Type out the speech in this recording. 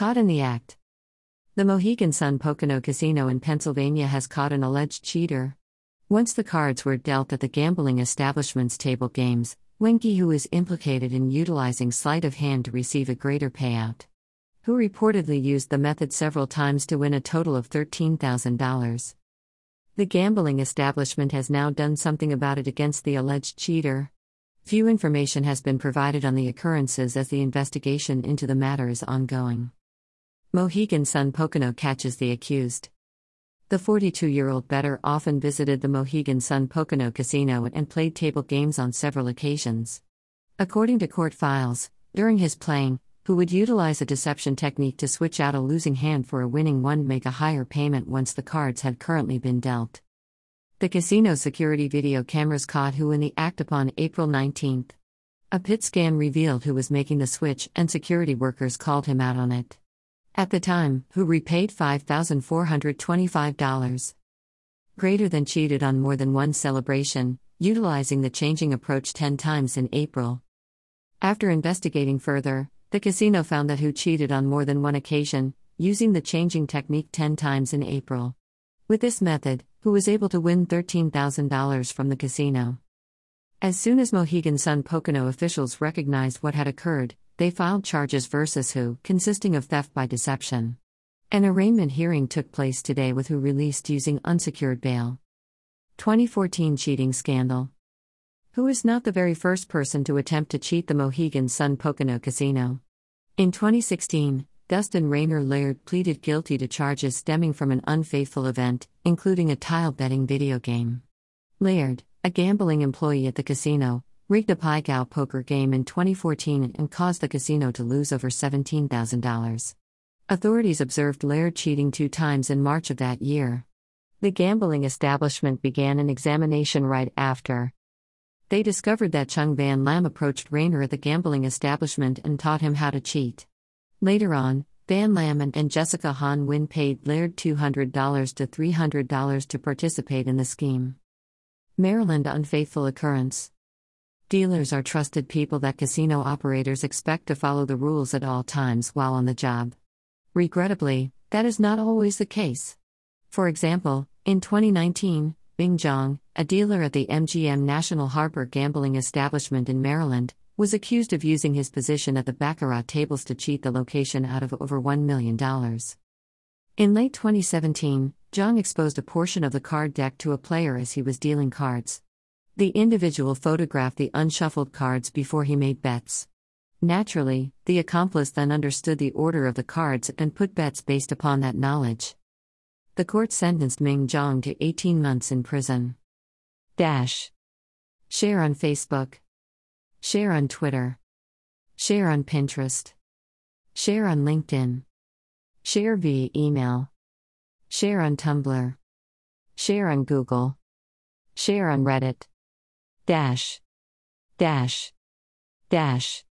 Caught in the act. The Mohegan Sun Pocono Casino in Pennsylvania has caught an alleged cheater. Once the cards were dealt at the gambling establishment's table games, Winky, who is implicated in utilizing sleight of hand to receive a greater payout, who reportedly used the method several times to win a total of $13,000. The gambling establishment has now done something about it against the alleged cheater. Few information has been provided on the occurrences as the investigation into the matter is ongoing. Mohegan Sun Pocono catches the accused. The 42 year old bettor often visited the Mohegan Sun Pocono Casino and played table games on several occasions. According to court files, during his playing, who would utilize a deception technique to switch out a losing hand for a winning one make a higher payment once the cards had currently been dealt. The casino security video cameras caught who in the act upon April 19. A PIT scan revealed who was making the switch, and security workers called him out on it. At the time, who repaid $5,425. Greater than cheated on more than one celebration, utilizing the changing approach 10 times in April. After investigating further, the casino found that Who cheated on more than one occasion, using the changing technique 10 times in April. With this method, Who was able to win $13,000 from the casino. As soon as Mohegan Sun Pocono officials recognized what had occurred, they filed charges versus Who, consisting of theft by deception. An arraignment hearing took place today with Who released using unsecured bail. 2014 Cheating Scandal Who is not the very first person to attempt to cheat the Mohegan Sun Pocono Casino. In 2016, Dustin Rayner Laird pleaded guilty to charges stemming from an unfaithful event, including a tile betting video game. Laird, a gambling employee at the casino, rigged a Pai Gow poker game in 2014 and caused the casino to lose over $17,000. Authorities observed Laird cheating two times in March of that year. The gambling establishment began an examination right after. They discovered that Chung Van Lam approached Rayner at the gambling establishment and taught him how to cheat. Later on, Van Lam and, and Jessica Han Win paid Laird $200 to $300 to participate in the scheme. Maryland unfaithful occurrence. Dealers are trusted people that casino operators expect to follow the rules at all times while on the job. Regrettably, that is not always the case. For example, in 2019, Bing Zhang, a dealer at the MGM National Harbor gambling establishment in Maryland, was accused of using his position at the Baccarat tables to cheat the location out of over $1 million. In late 2017, Zhang exposed a portion of the card deck to a player as he was dealing cards. The individual photographed the unshuffled cards before he made bets. Naturally, the accomplice then understood the order of the cards and put bets based upon that knowledge. The court sentenced Ming Zhang to 18 months in prison. Dash. Share on Facebook. Share on Twitter. Share on Pinterest. Share on LinkedIn. Share via email. Share on Tumblr. Share on Google. Share on Reddit. Dash. Dash. Dash.